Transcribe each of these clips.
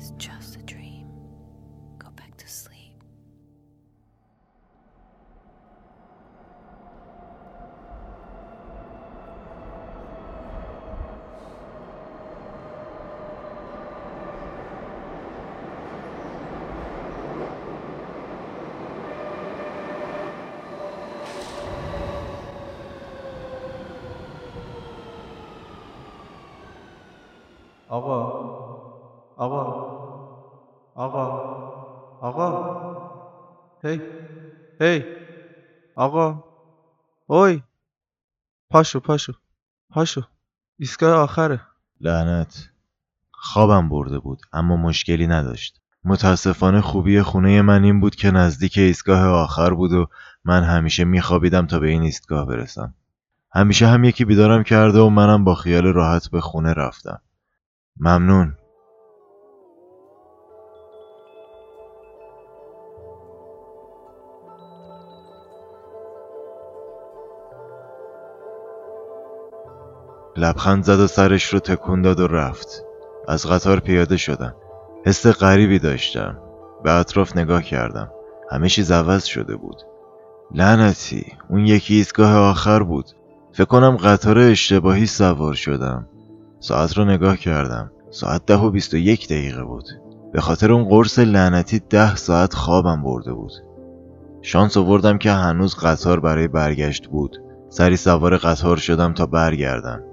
It's just a dream. Go back to sleep. Ava. Ava. آقا آقا هی هی آقا اوی پاشو پاشو پاشو ایستگاه آخره لعنت خوابم برده بود اما مشکلی نداشت. متاسفانه خوبی خونه من این بود که نزدیک ایستگاه آخر بود و من همیشه میخوابیدم تا به این ایستگاه برسم. همیشه هم یکی بیدارم کرده و منم با خیال راحت به خونه رفتم. ممنون. لبخند زد و سرش رو تکون داد و رفت. از قطار پیاده شدم. حس غریبی داشتم. به اطراف نگاه کردم. همه چیز عوض شده بود. لعنتی اون یکی ایستگاه آخر بود. فکر کنم قطار اشتباهی سوار شدم. ساعت رو نگاه کردم. ساعت ده و بیست و یک دقیقه بود. به خاطر اون قرص لعنتی ده ساعت خوابم برده بود. شانس آوردم که هنوز قطار برای برگشت بود. سری سوار قطار شدم تا برگردم.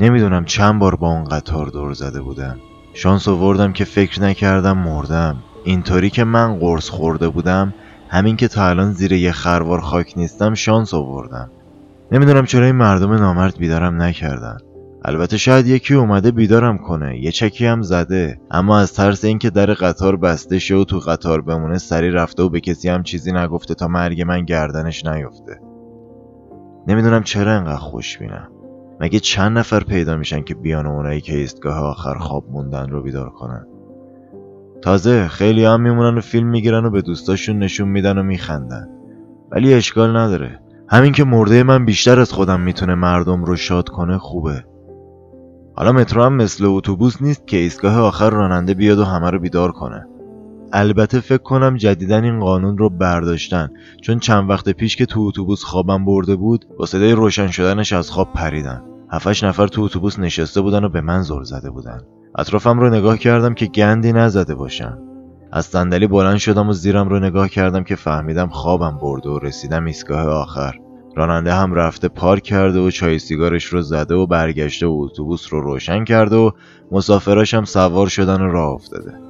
نمی‌دونم چند بار با اون قطار دور زده بودم. شانس آوردم که فکر نکردم مردم. اینطوری که من قرص خورده بودم همین که تا الان زیر یه خروار خاک نیستم شانس آوردم. نمی‌دونم چرا این مردم نامرد بیدارم نکردن. البته شاید یکی اومده بیدارم کنه یه چکی هم زده. اما از ترس اینکه در قطار بسته شه و تو قطار بمونه سری رفته و به کسی هم چیزی نگفته تا مرگ من گردنش نیفته. نمی‌دونم چرا انقدر خوشبینم. مگه چند نفر پیدا میشن که بیان اونایی که ایستگاه آخر خواب موندن رو بیدار کنن؟ تازه خیلی هم میمونن و فیلم می‌گیرن و به دوستاشون نشون میدن و میخندن. ولی اشکال نداره. همین که مرده من بیشتر از خودم می‌تونه مردم رو شاد کنه خوبه. حالا مترو هم مثل اتوبوس نیست که ایستگاه آخر راننده بیاد و همه رو بیدار کنه. البته فکر کنم جدیدن این قانون رو برداشتن. چون چند وقت پیش که تو اتوبوس خوابم برده بود با صدای روشن شدنش از خواب پریدن. هفتش نفر تو اتوبوس نشسته بودن و به من زل زده بودن. اطرافم رو نگاه کردم که گندی نزده باشم از صندلی بلند شدم و زیرم رو نگاه کردم که فهمیدم خوابم برده و رسیدم ایستگاه آخر. راننده هم رفته پارک کرده و چای سیگارش رو زده و برگشته و اتوبوس رو روشن کرده و مسافراش هم سوار شدن و راه افتاده.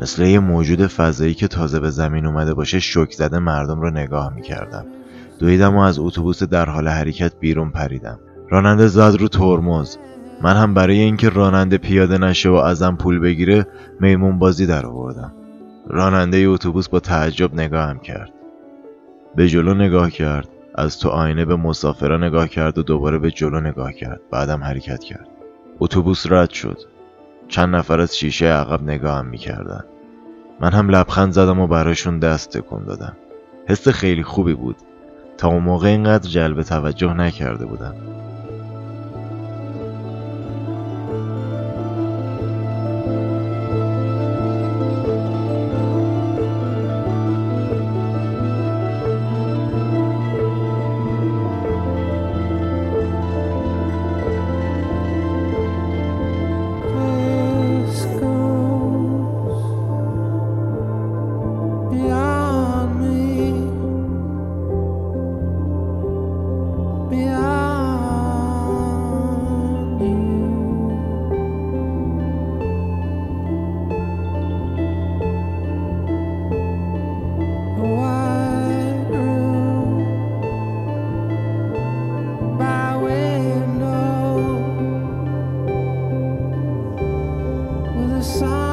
مثل یه موجود فضایی که تازه به زمین اومده باشه شک زده مردم رو نگاه می‌کردم. دویدم و از اتوبوس در حال حرکت بیرون پریدم. راننده زد رو ترمز. من هم برای اینکه راننده پیاده نشه و ازم پول بگیره میمون بازی در آوردم. راننده اتوبوس با تعجب نگاهم کرد. به جلو نگاه کرد. از تو آینه به مسافرا نگاه کرد و دوباره به جلو نگاه کرد. بعدم حرکت کرد. اتوبوس رد شد. چند نفر از شیشه عقب نگاهم می‌کردن. من هم لبخند زدم و براشون دست تکون دادم. حس خیلی خوبی بود. تا اون موقع اینقدر جلب توجه نکرده بودم. sorry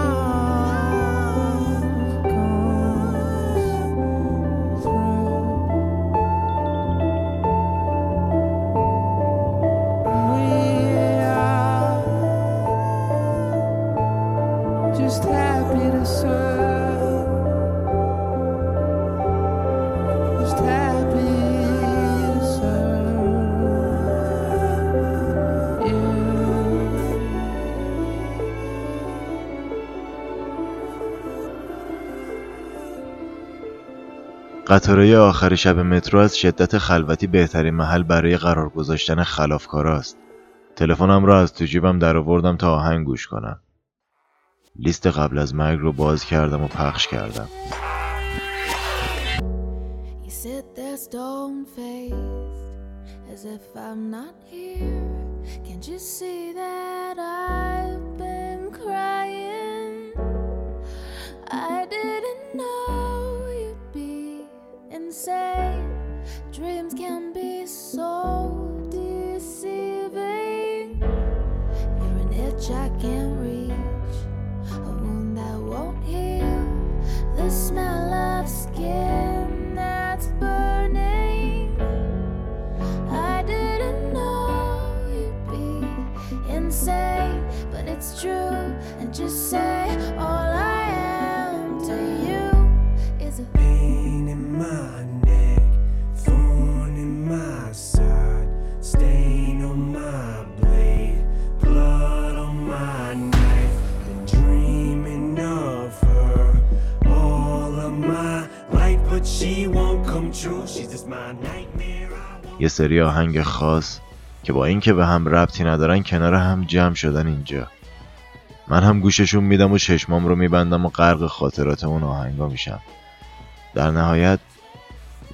قطارهای آخر شب مترو از شدت خلوتی بهترین محل برای قرار گذاشتن خلافکاراست. تلفنم را از تو جیبم درآوردم تا آهنگ گوش کنم. لیست قبل از مرگ رو باز کردم و پخش کردم. You see that I've insane. Dreams can be so deceiving. You're an itch I can't یه سری آهنگ خاص که با اینکه به هم ربطی ندارن کنار هم جمع شدن اینجا. من هم گوششون میدم و چشمام رو میبندم و غرق خاطرات اون آهنگا میشم. در نهایت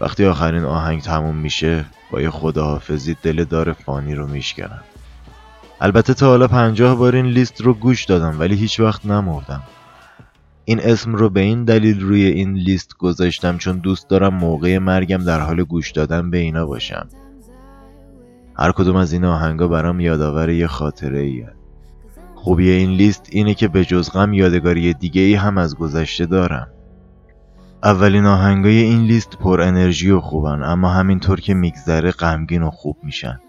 وقتی آخرین آهنگ تموم میشه با یه خداحافظی دل دار فانی رو میشکنم. البته تا حالا پنجاه بار این لیست رو گوش دادم ولی هیچ وقت نمردم. این اسم رو به این دلیل روی این لیست گذاشتم چون دوست دارم موقع مرگم در حال گوش دادن به اینا باشم هر کدوم از این آهنگا برام یادآور یه خاطره ایه. خوبی این لیست اینه که به جز غم یادگاری دیگه ای هم از گذشته دارم. اولین آهنگای این لیست پر انرژی و خوبن اما همینطور که میگذره غمگین و خوب میشن.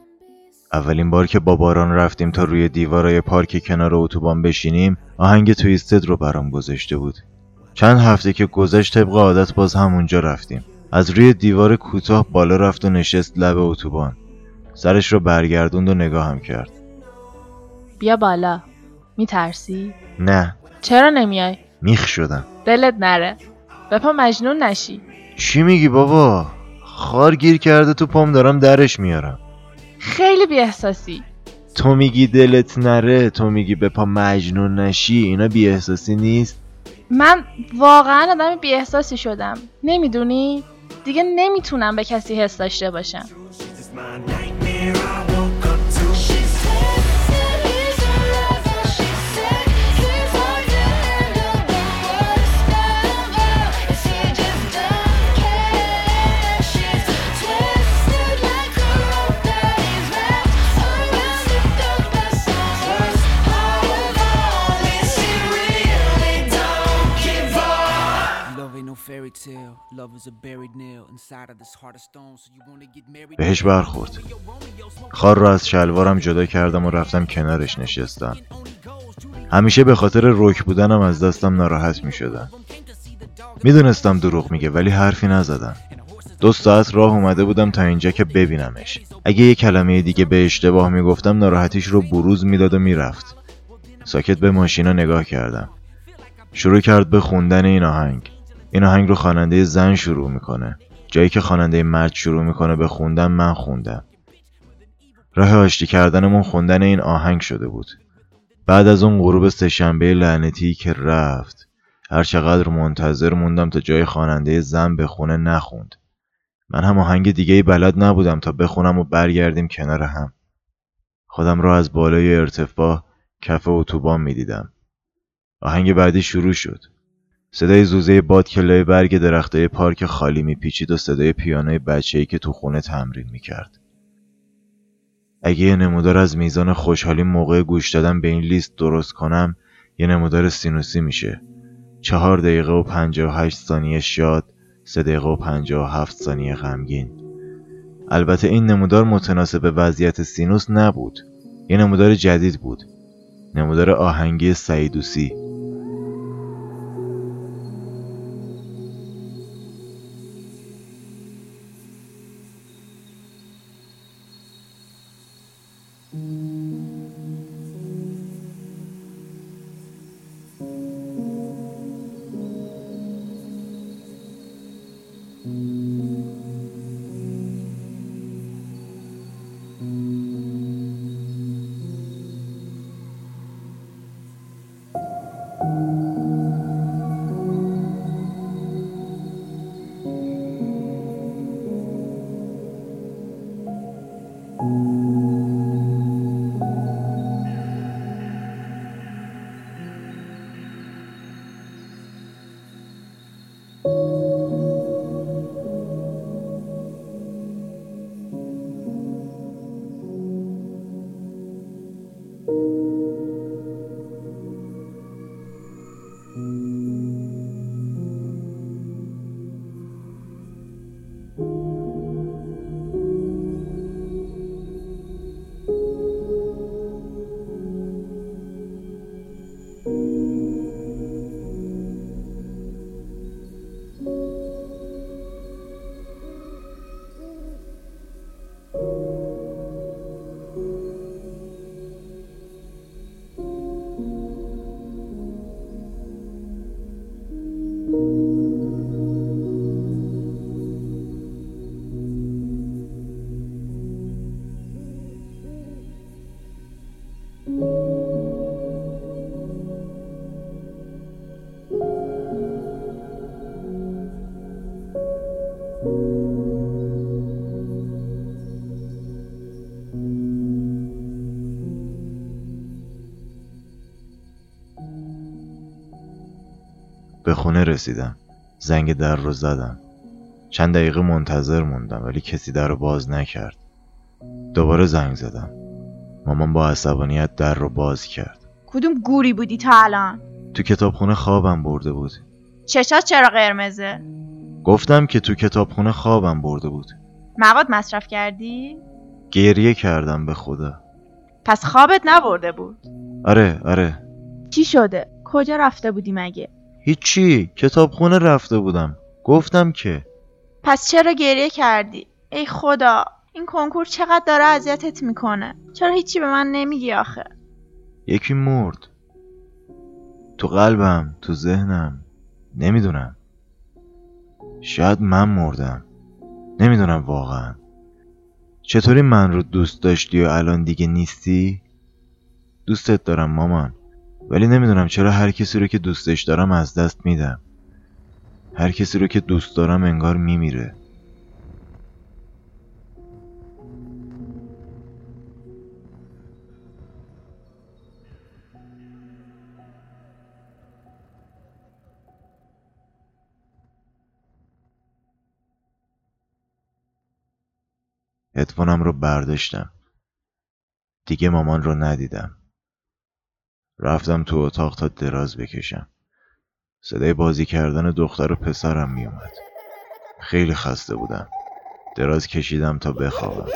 اولین بار که با باران رفتیم تا روی دیوارای پارک کنار اتوبان بشینیم آهنگ تویستد رو برام گذاشته بود. چند هفته که گذشت طبق عادت باز همونجا رفتیم. از روی دیوار کوتاه بالا رفت و نشست لب اتوبان. سرش رو برگردوند و نگاهم کرد. بیا بالا میترسی؟ نه چرا نمیای؟ میخ شدم دلت نره بپا مجنون نشی چی میگی بابا خار گیر کرده تو پام دارم درش میارم خیلی بی احساسی تو میگی دلت نره تو میگی به پا مجنون نشی اینا بی احساسی نیست؟ من واقعا آدم بی احساسی شدم. نمی‌دونی؟ دیگه نمی‌تونم به کسی حس داشته باشم. بهش برخورد. خار رو از شلوارم جدا کردم و رفتم کنارش نشستم. همیشه به خاطر رک بودنم از دستم ناراحت می شدم می‌دونستم دروغ میگه ولی حرفی نزدم دو ساعت راه اومده بودم تا اینجا که ببینمش. اگه یه کلمه دیگه به اشتباه می‌گفتم ناراحتیش رو بروز می‌داد و می‌رفت. ساکت به ماشینا نگاه کردم. شروع کرد به خوندن این آهنگ. این آهنگ رو خواننده زن شروع می‌کنه. جایی که خواننده مرد شروع می‌کنه به خوندن من خوندم. راه آشتی کردنمون خوندن این آهنگ شده بود. بعد از اون غروب سهشنبه لعنتی که رفت هر چقدر منتظر موندم تا جای خواننده زن بخونه نخوند. من هم آهنگ دیگه بلد نبودم تا بخونم و برگردیم کنار هم. خودم را از بالای ارتفاع کف اتوبان می‌دیدم. آهنگ بعدی شروع شد. صدای زوزه باد که لای برگ درختای پارک خالی میپیچید و صدای پیانوی بچه‌ای که تو خونه تمرین می‌کرد. اگه یه نمودار از میزان خوشحالی موقع گوش دادن به این لیست درست کنم یه نمودار سینوسی میشه. چهار دقیقه و پنجاه و هشت ثانیه شاد سه دقیقه و پنجاه و هفت ثانیه غمگین. البته این نمودار متناسب وضعیت سینوس نبود. یه نمودار جدید بود. نمودار آهنگی سعیدوسی. Mm. به خونه رسیدم. زنگ در رو زدم. چند دقیقه منتظر موندم ولی کسی در رو باز نکرد. دوباره زنگ زدم. مامان با عصبانیت در رو باز کرد. کدوم گوری بودی تا الان؟ تو کتابخونه خوابم برده بود. چشات چرا قرمزه؟ گفتم که تو کتابخونه خوابم برده بود. مواد مصرف کردی؟ گریه کردم به خدا. پس خوابت نبرده بود؟ آره آره. چی شده؟ کجا رفته بودی مگه؟ هیچی کتابخونه رفته بودم. گفتم که. پس چرا گریه کردی؟ ای خدا این کنکور چقدر داره اذیتت می‌کنه؟ چرا هیچی به من نمیگی آخه؟ یکی مرد. تو قلبم تو ذهنم. نمی‌دونم. شاید من مردم. نمی‌دونم واقعا. چطوری من رو دوست داشتی و الان دیگه نیستی؟ دوستت دارم مامان. ولی نمی‌دونم چرا هر کسی رو که دوستش دارم از دست میدم. هر کسی رو که دوست دارم انگار میمیره. هدفونم رو برداشتم. دیگه مامان رو ندیدم. رفتم تو اتاق تا دراز بکشم. صدای بازی کردن دختر و پسرم میومد خیلی خسته بودم. دراز کشیدم تا بخوابم.